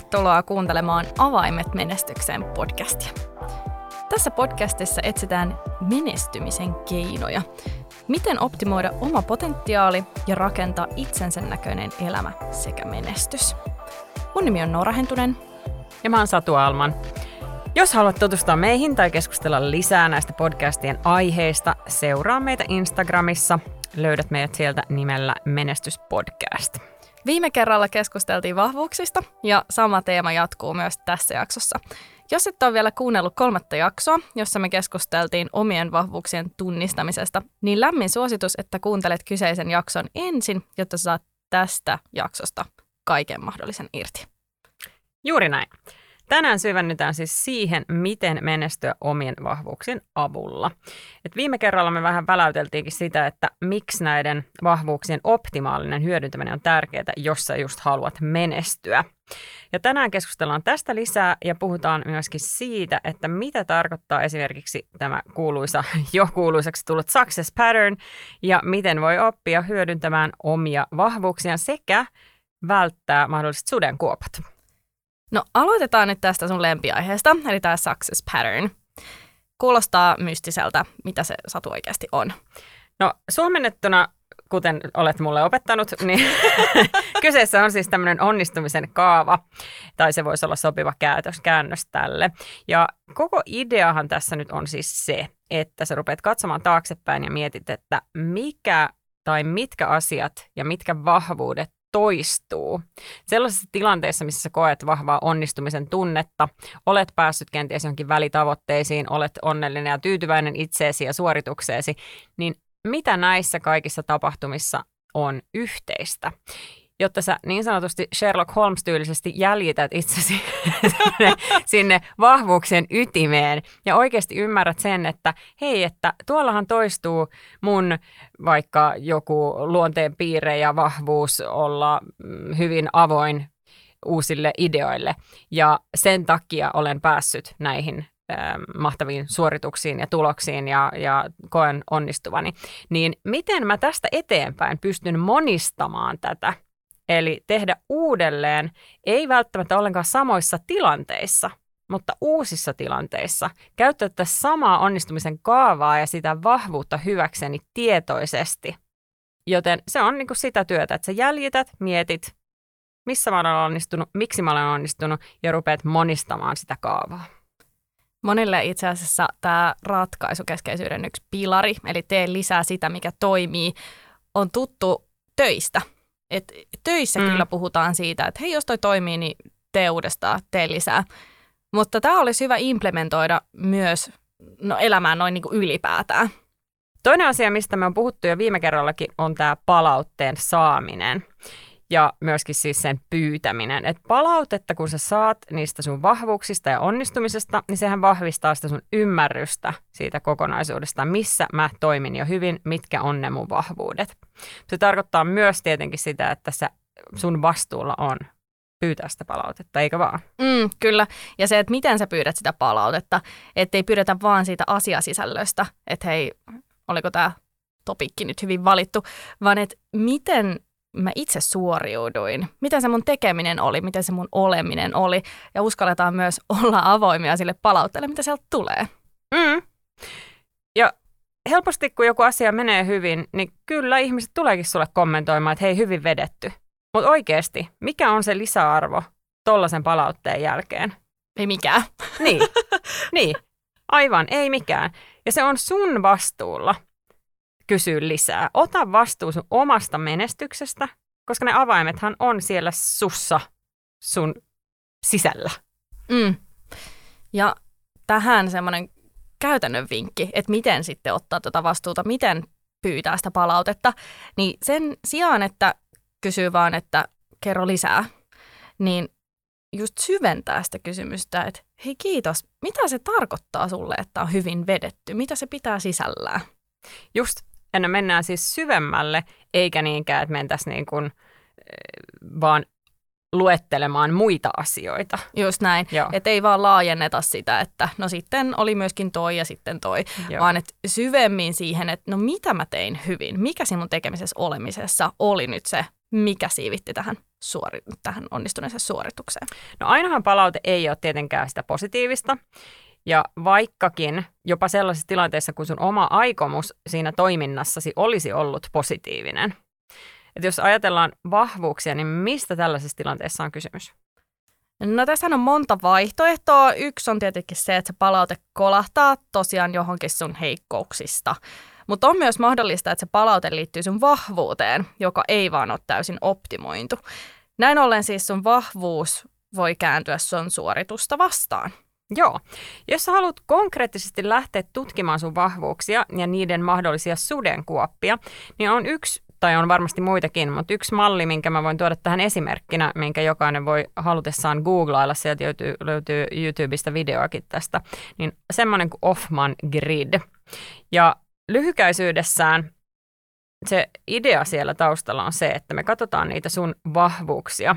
tervetuloa kuuntelemaan Avaimet menestykseen podcastia. Tässä podcastissa etsitään menestymisen keinoja. Miten optimoida oma potentiaali ja rakentaa itsensä näköinen elämä sekä menestys. Mun nimi on Noora Hentunen. Ja mä oon Satu Alman. Jos haluat tutustua meihin tai keskustella lisää näistä podcastien aiheista, seuraa meitä Instagramissa. Löydät meidät sieltä nimellä Menestyspodcast. Viime kerralla keskusteltiin vahvuuksista ja sama teema jatkuu myös tässä jaksossa. Jos et ole vielä kuunnellut kolmatta jaksoa, jossa me keskusteltiin omien vahvuuksien tunnistamisesta, niin lämmin suositus, että kuuntelet kyseisen jakson ensin, jotta saat tästä jaksosta kaiken mahdollisen irti. Juuri näin. Tänään syvennytään siis siihen, miten menestyä omien vahvuuksien avulla. Et viime kerralla me vähän väläyteltiinkin sitä, että miksi näiden vahvuuksien optimaalinen hyödyntäminen on tärkeää, jos sä just haluat menestyä. Ja tänään keskustellaan tästä lisää ja puhutaan myöskin siitä, että mitä tarkoittaa esimerkiksi tämä kuuluisa, jo kuuluisaksi tullut success pattern ja miten voi oppia hyödyntämään omia vahvuuksia sekä välttää mahdolliset sudenkuopat. No aloitetaan nyt tästä sun lempiaiheesta, eli tämä success pattern. Kuulostaa mystiseltä, mitä se satu oikeasti on. No suomennettuna, kuten olet mulle opettanut, niin kyseessä on siis tämmöinen onnistumisen kaava, tai se voisi olla sopiva käännös, käännös tälle. Ja koko ideahan tässä nyt on siis se, että sä rupeat katsomaan taaksepäin ja mietit, että mikä tai mitkä asiat ja mitkä vahvuudet toistuu. Sellaisessa tilanteessa, missä sä koet vahvaa onnistumisen tunnetta, olet päässyt kenties johonkin välitavoitteisiin, olet onnellinen ja tyytyväinen itseesi ja suoritukseesi, niin mitä näissä kaikissa tapahtumissa on yhteistä? Jotta sä niin sanotusti Sherlock Holmes-tyylisesti jäljität itsesi sinne, sinne vahvuuksien ytimeen. Ja oikeasti ymmärrät sen, että hei, että tuollahan toistuu mun vaikka joku luonteen piirre ja vahvuus olla mm, hyvin avoin uusille ideoille. Ja sen takia olen päässyt näihin mahtaviin suorituksiin ja tuloksiin ja, ja koen onnistuvani, niin miten mä tästä eteenpäin pystyn monistamaan tätä Eli tehdä uudelleen, ei välttämättä ollenkaan samoissa tilanteissa, mutta uusissa tilanteissa. Käyttää tätä samaa onnistumisen kaavaa ja sitä vahvuutta hyväkseni tietoisesti. Joten se on niin kuin sitä työtä, että sä jäljität, mietit, missä mä olen onnistunut, miksi mä olen onnistunut ja rupeat monistamaan sitä kaavaa. Monille itse asiassa tämä ratkaisukeskeisyyden yksi pilari, eli tee lisää sitä, mikä toimii, on tuttu töistä – et töissä mm. kyllä puhutaan siitä, että hei, jos toi toimii, niin tee uudestaan, tee lisää. Mutta tämä olisi hyvä implementoida myös no, elämään noin niin kuin ylipäätään. Toinen asia, mistä me on puhuttu jo viime kerrallakin, on tämä palautteen saaminen ja myöskin siis sen pyytäminen. Et palautetta, kun sä saat niistä sun vahvuuksista ja onnistumisesta, niin sehän vahvistaa sitä sun ymmärrystä siitä kokonaisuudesta, missä mä toimin jo hyvin, mitkä on ne mun vahvuudet. Se tarkoittaa myös tietenkin sitä, että sä, sun vastuulla on pyytää sitä palautetta, eikö vaan? Mm, kyllä. Ja se, että miten sä pyydät sitä palautetta, ettei pyydetä vaan siitä asiasisällöstä, että hei, oliko tämä topikki nyt hyvin valittu, vaan että miten mä itse suoriuduin, mitä se mun tekeminen oli, miten se mun oleminen oli ja uskalletaan myös olla avoimia sille palautteelle, mitä sieltä tulee. Mm. Ja helposti kun joku asia menee hyvin, niin kyllä ihmiset tuleekin sulle kommentoimaan, että hei hyvin vedetty. Mutta oikeasti, mikä on se lisäarvo tollaisen palautteen jälkeen? Ei mikään. Niin, niin. aivan ei mikään. Ja se on sun vastuulla kysyä lisää. Ota vastuu sun omasta menestyksestä, koska ne avaimethan on siellä sussa sun sisällä. Mm. Ja tähän semmoinen käytännön vinkki, että miten sitten ottaa tuota vastuuta, miten pyytää sitä palautetta, niin sen sijaan, että kysyy vaan, että kerro lisää, niin just syventää sitä kysymystä, että hei kiitos, mitä se tarkoittaa sulle, että on hyvin vedetty, mitä se pitää sisällään? Just ja mennään siis syvemmälle, eikä niinkään, että mentäisiin niin kuin, eh, vaan luettelemaan muita asioita. Just näin, että ei vaan laajenneta sitä, että no sitten oli myöskin toi ja sitten toi, Joo. vaan että syvemmin siihen, että no mitä mä tein hyvin, mikä siinä mun tekemisessä olemisessa oli nyt se mikä siivitti tähän, suori, tähän onnistuneeseen suoritukseen? No ainahan palaute ei ole tietenkään sitä positiivista. Ja vaikkakin jopa sellaisessa tilanteessa, kun sun oma aikomus siinä toiminnassasi olisi ollut positiivinen. Että jos ajatellaan vahvuuksia, niin mistä tällaisessa tilanteessa on kysymys? No tässä on monta vaihtoehtoa. Yksi on tietenkin se, että se palaute kolahtaa tosiaan johonkin sun heikkouksista. Mutta on myös mahdollista, että se palaute liittyy sun vahvuuteen, joka ei vaan ole täysin optimointu. Näin ollen siis sun vahvuus voi kääntyä sun suoritusta vastaan. Joo. Jos sä haluat konkreettisesti lähteä tutkimaan sun vahvuuksia ja niiden mahdollisia sudenkuoppia, niin on yksi tai on varmasti muitakin, mutta yksi malli, minkä mä voin tuoda tähän esimerkkinä, minkä jokainen voi halutessaan googlailla, sieltä löytyy, löytyy YouTubesta videoakin tästä, niin semmoinen kuin Offman Grid. Ja lyhykäisyydessään se idea siellä taustalla on se, että me katsotaan niitä sun vahvuuksia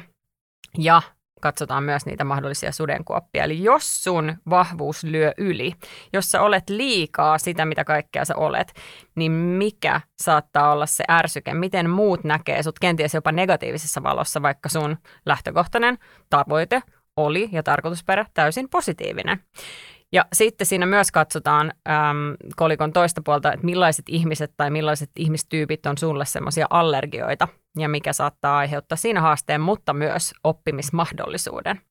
ja katsotaan myös niitä mahdollisia sudenkuoppia. Eli jos sun vahvuus lyö yli, jos sä olet liikaa sitä, mitä kaikkea sä olet, niin mikä saattaa olla se ärsyke? Miten muut näkee sut kenties jopa negatiivisessa valossa, vaikka sun lähtökohtainen tavoite oli ja tarkoitusperä täysin positiivinen. Ja sitten siinä myös katsotaan äm, kolikon toista puolta, että millaiset ihmiset tai millaiset ihmistyypit on sulle semmoisia allergioita ja mikä saattaa aiheuttaa siinä haasteen, mutta myös oppimismahdollisuuden.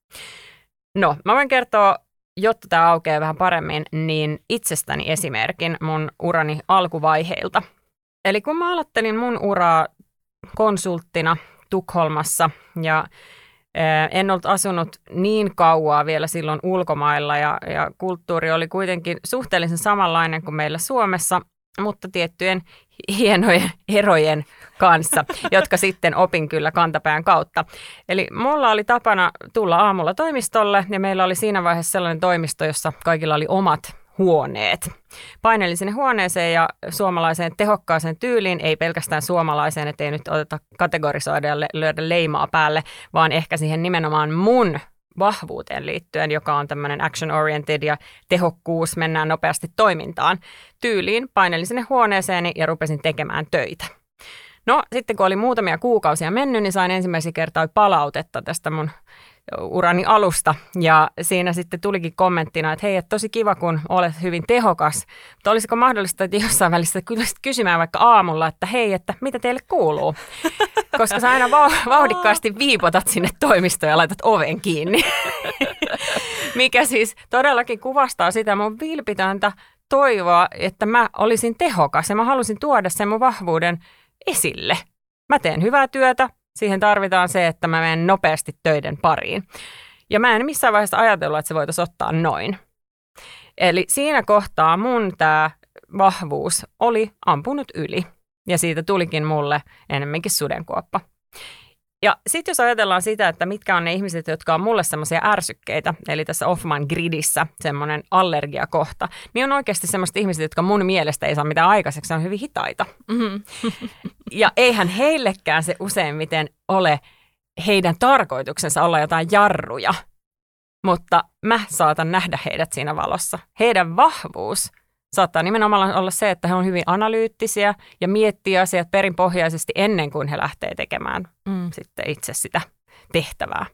No, mä voin kertoa, jotta tämä aukeaa vähän paremmin, niin itsestäni esimerkin mun urani alkuvaiheilta. Eli kun mä aloittelin mun uraa konsulttina Tukholmassa ja en ollut asunut niin kauaa vielä silloin ulkomailla ja, ja kulttuuri oli kuitenkin suhteellisen samanlainen kuin meillä Suomessa, mutta tiettyjen hienojen erojen kanssa, jotka sitten opin kyllä kantapään kautta. Eli mulla oli tapana tulla aamulla toimistolle ja meillä oli siinä vaiheessa sellainen toimisto, jossa kaikilla oli omat huoneet. Painelin sinne huoneeseen ja suomalaiseen tehokkaaseen tyyliin, ei pelkästään suomalaiseen, ettei nyt oteta kategorisoida ja löydä leimaa päälle, vaan ehkä siihen nimenomaan mun vahvuuteen liittyen, joka on tämmöinen action-oriented ja tehokkuus, mennään nopeasti toimintaan. Tyyliin painelin sinne huoneeseeni ja rupesin tekemään töitä. No sitten kun oli muutamia kuukausia mennyt, niin sain ensimmäisiä kertaa palautetta tästä mun urani alusta. Ja siinä sitten tulikin kommenttina, että hei, että tosi kiva, kun olet hyvin tehokas. Mutta olisiko mahdollista, että jossain välissä kysymään vaikka aamulla, että hei, että mitä teille kuuluu? Koska sä aina vauhdikkaasti viipotat sinne toimistoon ja laitat oven kiinni. Mikä siis todellakin kuvastaa sitä mun vilpitöntä toivoa, että mä olisin tehokas ja mä halusin tuoda sen mun vahvuuden esille. Mä teen hyvää työtä, Siihen tarvitaan se, että mä menen nopeasti töiden pariin. Ja mä en missään vaiheessa ajatellut, että se voitaisiin ottaa noin. Eli siinä kohtaa mun tämä vahvuus oli ampunut yli. Ja siitä tulikin mulle enemmänkin sudenkuoppa. Ja sitten jos ajatellaan sitä, että mitkä on ne ihmiset, jotka on mulle semmoisia ärsykkeitä, eli tässä Offman gridissä semmoinen allergiakohta, niin on oikeasti semmoista ihmiset, jotka mun mielestä ei saa mitään aikaiseksi, on hyvin hitaita. Mm-hmm. ja eihän heillekään se useimmiten ole heidän tarkoituksensa olla jotain jarruja, mutta mä saatan nähdä heidät siinä valossa. Heidän vahvuus saattaa nimenomaan olla se, että he on hyvin analyyttisiä ja miettii asiat perinpohjaisesti ennen kuin he lähtee tekemään mm. sitten itse sitä tehtävää.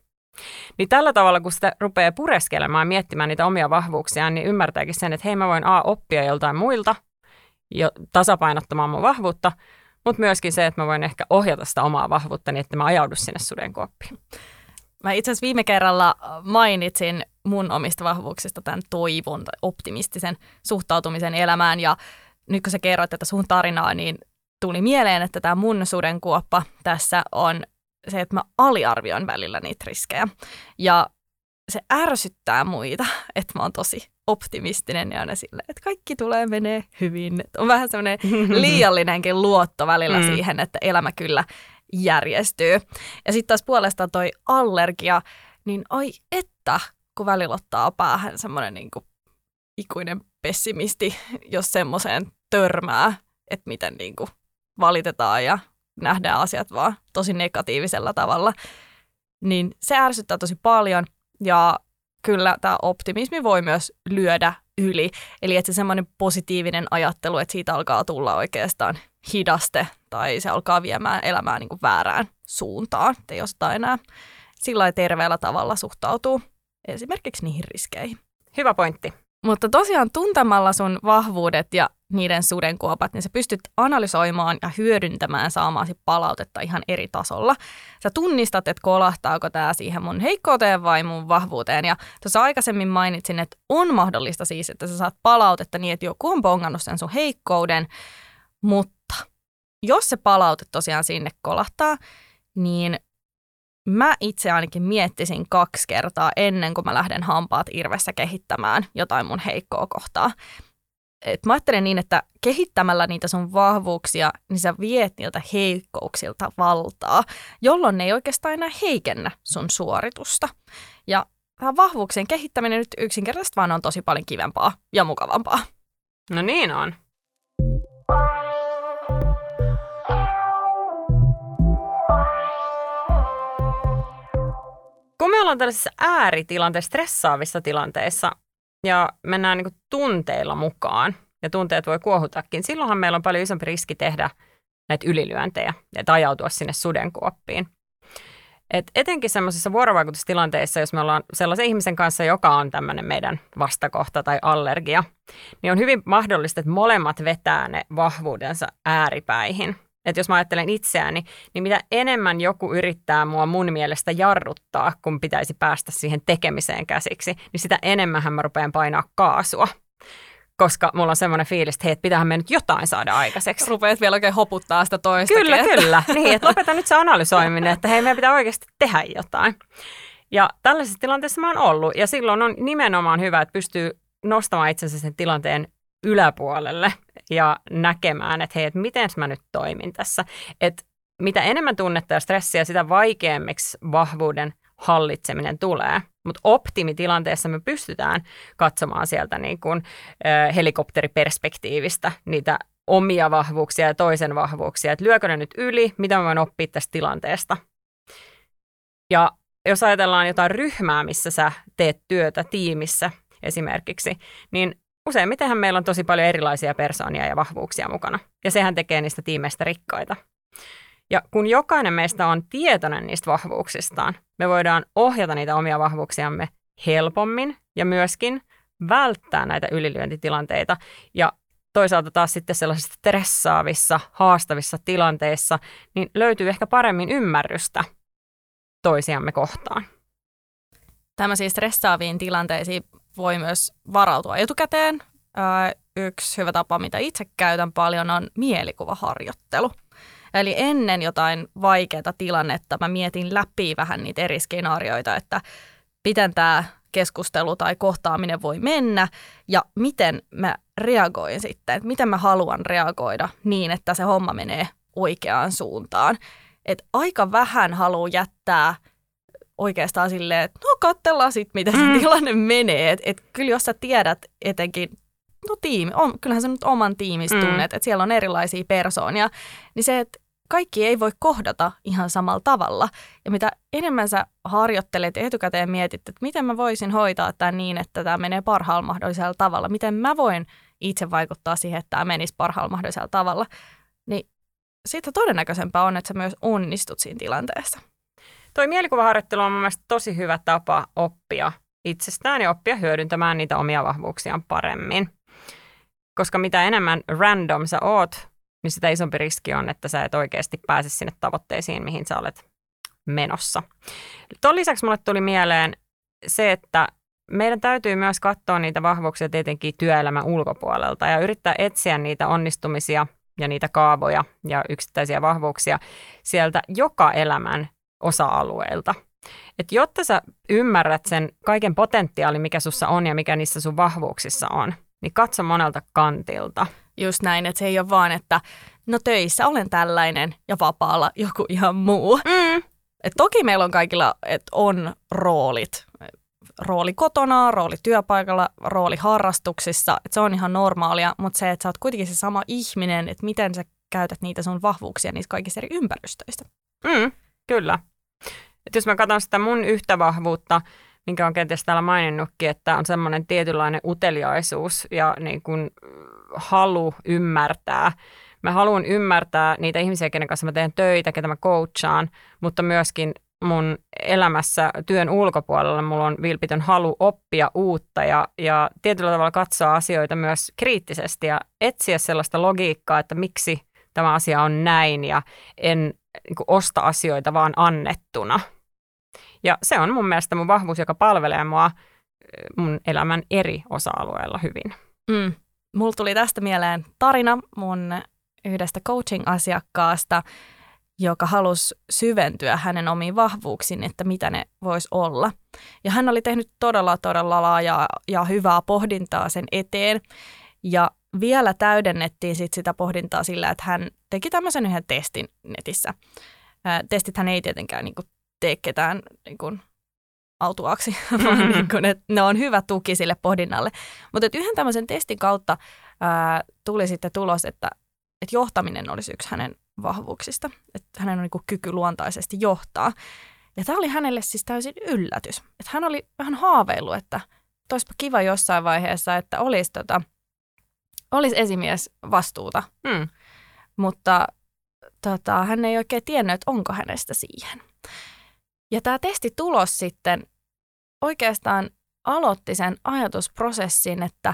Niin tällä tavalla, kun sitä rupeaa pureskelemaan ja miettimään niitä omia vahvuuksiaan, niin ymmärtääkin sen, että hei mä voin A oppia joltain muilta jo tasapainottamaan mun vahvuutta, mutta myöskin se, että mä voin ehkä ohjata sitä omaa vahvuutta niin, että mä ajaudu sinne sudenkuoppiin. Mä itse asiassa viime kerralla mainitsin mun omista vahvuuksista tämän toivon tai optimistisen suhtautumisen elämään. Ja nyt kun sä kerroit tätä sun tarinaa, niin tuli mieleen, että tämä mun sudenkuoppa tässä on se, että mä aliarvioin välillä niitä riskejä. Ja se ärsyttää muita, että mä oon tosi optimistinen ja aina sille, että kaikki tulee menee hyvin. Että on vähän semmoinen liiallinenkin luotto välillä mm. siihen, että elämä kyllä järjestyy. Ja sitten taas puolestaan toi allergia, niin ai että, kun välillä ottaa päähän semmoinen niin ikuinen pessimisti, jos semmoiseen törmää, että miten niin kuin valitetaan ja nähdään asiat vaan tosi negatiivisella tavalla, niin se ärsyttää tosi paljon ja kyllä tämä optimismi voi myös lyödä yli. Eli että se semmoinen positiivinen ajattelu, että siitä alkaa tulla oikeastaan hidaste tai se alkaa viemään elämää niin kuin väärään suuntaan, että ei osata enää sillä terveellä tavalla suhtautuu esimerkiksi niihin riskeihin. Hyvä pointti. Mutta tosiaan tuntemalla sun vahvuudet ja niiden sudenkuopat, niin sä pystyt analysoimaan ja hyödyntämään saamaasi palautetta ihan eri tasolla. Sä tunnistat, että kolahtaako tämä siihen mun heikkouteen vai mun vahvuuteen. Ja tuossa aikaisemmin mainitsin, että on mahdollista siis, että sä saat palautetta niin, että joku on bongannut sen sun heikkouden, mutta jos se palaute tosiaan sinne kolahtaa, niin mä itse ainakin miettisin kaksi kertaa ennen kuin mä lähden hampaat irvessä kehittämään jotain mun heikkoa kohtaa. Et mä ajattelen niin, että kehittämällä niitä sun vahvuuksia, niin sä viet niiltä heikkouksilta valtaa, jolloin ne ei oikeastaan enää heikennä sun suoritusta. Ja tämä vahvuuksien kehittäminen nyt yksinkertaisesti vaan on tosi paljon kivempaa ja mukavampaa. No niin on. Ollaan tällaisessa ääritilanteessa, stressaavissa tilanteissa ja mennään niin tunteilla mukaan ja tunteet voi kuohutakin, silloinhan meillä on paljon isompi riski tehdä näitä ylilyöntejä ja ajautua sinne sudenkuoppiin. Et etenkin semmoisissa vuorovaikutustilanteissa, jos me ollaan sellaisen ihmisen kanssa, joka on tämmöinen meidän vastakohta tai allergia, niin on hyvin mahdollista, että molemmat vetää ne vahvuudensa ääripäihin. Että jos mä ajattelen itseäni, niin mitä enemmän joku yrittää mua mun mielestä jarruttaa, kun pitäisi päästä siihen tekemiseen käsiksi, niin sitä enemmän mä rupean painaa kaasua. Koska mulla on semmoinen fiilis, että hei, pitäähän me nyt jotain saada aikaiseksi. Rupeat vielä oikein hoputtaa sitä toista. Kyllä, että... kyllä. Niin, että lopeta nyt se analysoiminen, että hei, meidän pitää oikeasti tehdä jotain. Ja tällaisessa tilanteessa mä oon ollut, ja silloin on nimenomaan hyvä, että pystyy nostamaan itsensä sen tilanteen yläpuolelle ja näkemään, että hei, että miten mä nyt toimin tässä. Että mitä enemmän tunnetta ja stressiä, sitä vaikeammiksi vahvuuden hallitseminen tulee. Mutta optimitilanteessa me pystytään katsomaan sieltä niin kuin, äh, helikopteriperspektiivistä niitä omia vahvuuksia ja toisen vahvuuksia. Että lyökö ne nyt yli, mitä mä voin oppia tästä tilanteesta. Ja jos ajatellaan jotain ryhmää, missä sä teet työtä tiimissä esimerkiksi, niin useimmitenhän meillä on tosi paljon erilaisia persoonia ja vahvuuksia mukana. Ja sehän tekee niistä tiimeistä rikkaita. Ja kun jokainen meistä on tietoinen niistä vahvuuksistaan, me voidaan ohjata niitä omia vahvuuksiamme helpommin ja myöskin välttää näitä ylilyöntitilanteita. Ja toisaalta taas sitten sellaisissa stressaavissa, haastavissa tilanteissa, niin löytyy ehkä paremmin ymmärrystä toisiamme kohtaan. Tämmöisiin stressaaviin tilanteisiin voi myös varautua etukäteen. Yksi hyvä tapa, mitä itse käytän paljon, on mielikuvaharjoittelu. Eli ennen jotain vaikeaa tilannetta mä mietin läpi vähän niitä eri skenaarioita, että miten tämä keskustelu tai kohtaaminen voi mennä ja miten mä reagoin sitten, että miten mä haluan reagoida niin, että se homma menee oikeaan suuntaan. Et aika vähän haluaa jättää oikeastaan silleen, että no katsellaan sitten, miten se mm. tilanne menee. Että et kyllä jos sä tiedät etenkin, no tiimi, on, kyllähän sä nyt oman tiimistä mm. tunnet, että siellä on erilaisia persoonia, niin se, että kaikki ei voi kohdata ihan samalla tavalla. Ja mitä enemmän sä harjoittelet etukäteen mietit, että miten mä voisin hoitaa tämän niin, että tämä menee parhaalla mahdollisella tavalla, miten mä voin itse vaikuttaa siihen, että tämä menisi parhaalla mahdollisella tavalla, niin siitä todennäköisempää on, että sä myös onnistut siinä tilanteessa. Toi mielikuvaharjoittelu on mun mielestä tosi hyvä tapa oppia itsestään ja oppia hyödyntämään niitä omia vahvuuksiaan paremmin. Koska mitä enemmän random sä oot, niin sitä isompi riski on, että sä et oikeasti pääse sinne tavoitteisiin, mihin sä olet menossa. Tuon lisäksi mulle tuli mieleen se, että meidän täytyy myös katsoa niitä vahvuuksia tietenkin työelämän ulkopuolelta ja yrittää etsiä niitä onnistumisia ja niitä kaavoja ja yksittäisiä vahvuuksia sieltä joka elämän osa-alueilta. Et jotta sä ymmärrät sen kaiken potentiaalin, mikä sussa on ja mikä niissä sun vahvuuksissa on, niin katso monelta kantilta. Just näin, että se ei ole vaan, että no töissä olen tällainen ja vapaalla joku ihan muu. Mm. Et toki meillä on kaikilla, että on roolit. Rooli kotona, rooli työpaikalla, rooli harrastuksissa. Et se on ihan normaalia, mutta se, että sä oot kuitenkin se sama ihminen, että miten sä käytät niitä sun vahvuuksia niistä kaikista eri ympäristöistä. Mm, kyllä. Et jos mä katson sitä mun yhtä vahvuutta, minkä on kenties täällä maininnutkin, että on semmoinen tietynlainen uteliaisuus ja niin kuin halu ymmärtää. Mä haluan ymmärtää niitä ihmisiä, kenen kanssa mä teen töitä, ketä mä coachaan, mutta myöskin mun elämässä työn ulkopuolella mulla on vilpitön halu oppia uutta ja, ja tietyllä tavalla katsoa asioita myös kriittisesti ja etsiä sellaista logiikkaa, että miksi tämä asia on näin ja en niin kuin, osta asioita vaan annettuna. Ja se on mun mielestä mun vahvuus, joka palvelee mua mun elämän eri osa-alueilla hyvin. Mm. Mulla tuli tästä mieleen tarina mun yhdestä coaching-asiakkaasta, joka halusi syventyä hänen omiin vahvuuksiin, että mitä ne vois olla. Ja hän oli tehnyt todella, todella laajaa ja hyvää pohdintaa sen eteen. Ja vielä täydennettiin sit sitä pohdintaa sillä, että hän teki tämmöisen yhden testin netissä. Ää, testithän ei tietenkään niin kuin, tee ketään niin kuin, autuaksi, vaan mm-hmm. niin kuin, että ne on hyvä tuki sille pohdinnalle. Mutta yhden tämmöisen testin kautta ää, tuli sitten tulos, että, että johtaminen olisi yksi hänen vahvuuksista, että hänen on niin kuin kyky luontaisesti johtaa. Ja tämä oli hänelle siis täysin yllätys. Että hän oli vähän haaveillut, että olisipa kiva jossain vaiheessa, että olisi, tota, olisi esimies vastuuta. Mm. Mutta tota, hän ei oikein tiennyt, että onko hänestä siihen. Ja tämä testitulos sitten oikeastaan aloitti sen ajatusprosessin, että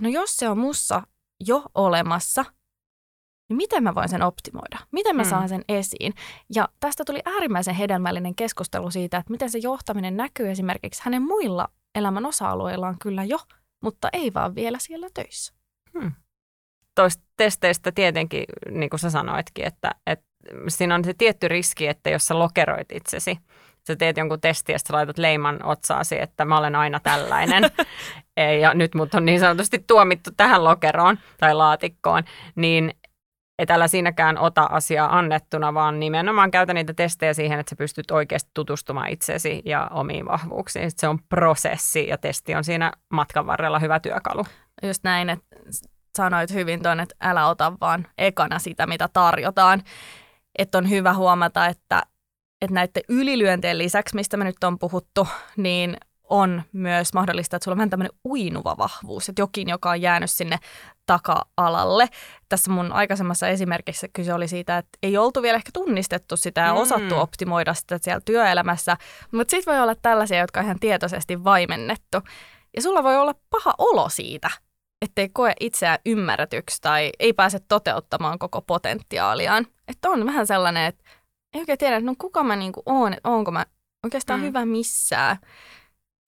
no jos se on mussa jo olemassa – niin miten mä voin sen optimoida? Miten mä mm. saan sen esiin? Ja tästä tuli äärimmäisen hedelmällinen keskustelu siitä, että miten se johtaminen näkyy esimerkiksi hänen muilla elämän osa-alueillaan kyllä jo, mutta ei vaan vielä siellä töissä. Hmm. Toista testeistä tietenkin, niin kuin sä sanoitkin, että, että siinä on se tietty riski, että jos sä lokeroit itsesi, sä teet jonkun testin ja sä laitat leiman otsaasi, että mä olen aina tällainen, ja nyt mut on niin sanotusti tuomittu tähän lokeroon tai laatikkoon, niin että älä siinäkään ota asiaa annettuna, vaan nimenomaan käytä niitä testejä siihen, että sä pystyt oikeasti tutustumaan itsesi ja omiin vahvuuksiin. Sitten se on prosessi ja testi on siinä matkan varrella hyvä työkalu. Just näin, että sanoit hyvin tuon, että älä ota vaan ekana sitä, mitä tarjotaan. Että on hyvä huomata, että, että näiden ylilyönteen lisäksi, mistä me nyt on puhuttu, niin on myös mahdollista, että sulla on vähän tämmöinen uinuva vahvuus, että jokin, joka on jäänyt sinne taka-alalle. Tässä mun aikaisemmassa esimerkissä kyse oli siitä, että ei oltu vielä ehkä tunnistettu sitä ja mm. osattu optimoida sitä siellä työelämässä, mutta sitten voi olla tällaisia, jotka on ihan tietoisesti vaimennettu. Ja sulla voi olla paha olo siitä, ettei koe itseään ymmärretyksi tai ei pääse toteuttamaan koko potentiaaliaan. Että on vähän sellainen, että ei oikein tiedä, että no kuka mä niinku oon, että onko mä oikeastaan mm. hyvä missään.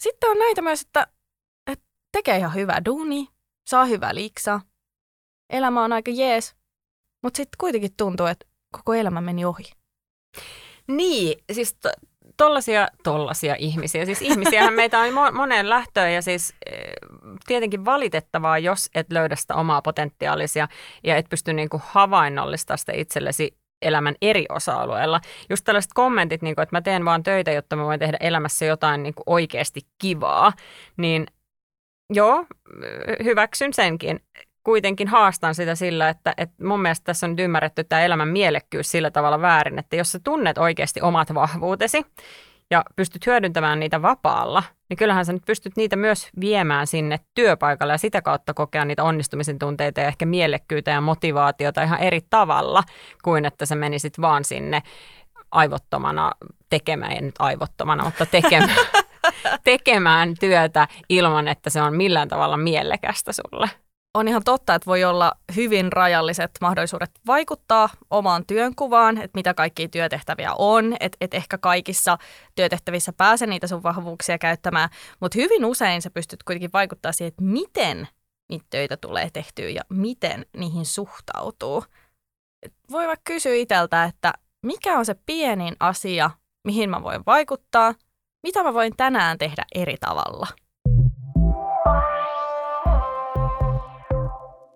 Sitten on näitä myös, että, että tekee ihan hyvää duuni, saa hyvää liiksaa, elämä on aika jees, mutta sitten kuitenkin tuntuu, että koko elämä meni ohi. Niin, siis to, tollasia, tollasia ihmisiä. Siis ihmisiähän meitä on mo- moneen lähtöön ja siis e, tietenkin valitettavaa, jos et löydä sitä omaa potentiaalisia ja et pysty niinku havainnollistamaan sitä itsellesi elämän eri osa-alueilla. Just tällaiset kommentit, niin kuin, että mä teen vaan töitä, jotta mä voin tehdä elämässä jotain niin kuin oikeasti kivaa, niin joo, hyväksyn senkin. Kuitenkin haastan sitä sillä, että, että mun mielestä tässä on ymmärretty tämä elämän mielekkyys sillä tavalla väärin, että jos sä tunnet oikeasti omat vahvuutesi ja pystyt hyödyntämään niitä vapaalla, niin kyllähän sä nyt pystyt niitä myös viemään sinne työpaikalle ja sitä kautta kokea niitä onnistumisen tunteita ja ehkä mielekkyyttä ja motivaatiota ihan eri tavalla kuin että sä menisit vaan sinne aivottomana tekemään, ja nyt aivottomana, mutta tekemään, tekemään työtä ilman, että se on millään tavalla mielekästä sulle on ihan totta, että voi olla hyvin rajalliset mahdollisuudet vaikuttaa omaan työnkuvaan, että mitä kaikkia työtehtäviä on, että et ehkä kaikissa työtehtävissä pääse niitä sun vahvuuksia käyttämään, mutta hyvin usein sä pystyt kuitenkin vaikuttaa siihen, että miten niitä töitä tulee tehtyä ja miten niihin suhtautuu. Voi vaikka kysyä itseltä, että mikä on se pienin asia, mihin mä voin vaikuttaa, mitä mä voin tänään tehdä eri tavalla –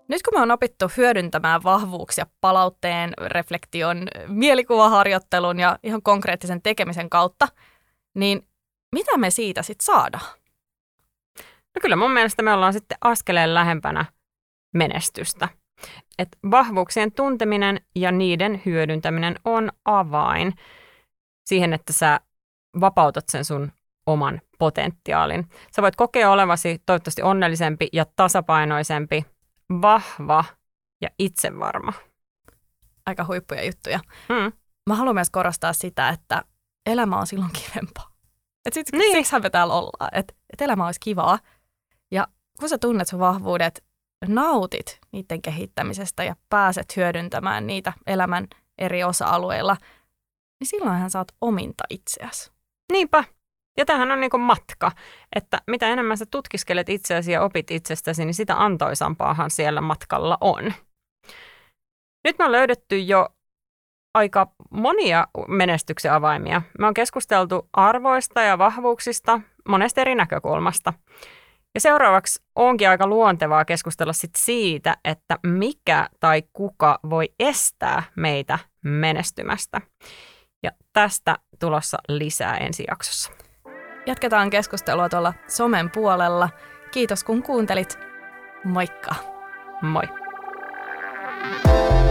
Nyt kun me on opittu hyödyntämään vahvuuksia palautteen, reflektion, mielikuvaharjoittelun ja ihan konkreettisen tekemisen kautta, niin mitä me siitä sitten saadaan? No kyllä mun mielestä me ollaan sitten askeleen lähempänä menestystä. Et vahvuuksien tunteminen ja niiden hyödyntäminen on avain siihen, että sä vapautat sen sun oman potentiaalin. Sä voit kokea olevasi toivottavasti onnellisempi ja tasapainoisempi vahva ja itsevarma. aika huippuja juttuja. Mm. Mä haluan myös korostaa sitä, että elämä on silloin kivempaa. Et sit, Niin. Siksihän me täällä ollaan, että et elämä olisi kivaa. Ja kun sä tunnet sun vahvuudet, nautit niiden kehittämisestä ja pääset hyödyntämään niitä elämän eri osa-alueilla, niin silloinhan sä oot ominta itseäsi. Niinpä. Ja tämähän on niinku matka, että mitä enemmän sä tutkiskelet itseäsi ja opit itsestäsi, niin sitä antoisampaahan siellä matkalla on. Nyt me on löydetty jo aika monia menestyksen avaimia. Me on keskusteltu arvoista ja vahvuuksista monesta eri näkökulmasta. Ja seuraavaksi onkin aika luontevaa keskustella sit siitä, että mikä tai kuka voi estää meitä menestymästä. Ja tästä tulossa lisää ensi jaksossa. Jatketaan keskustelua tuolla somen puolella. Kiitos kun kuuntelit. Moikka! Moi! thank you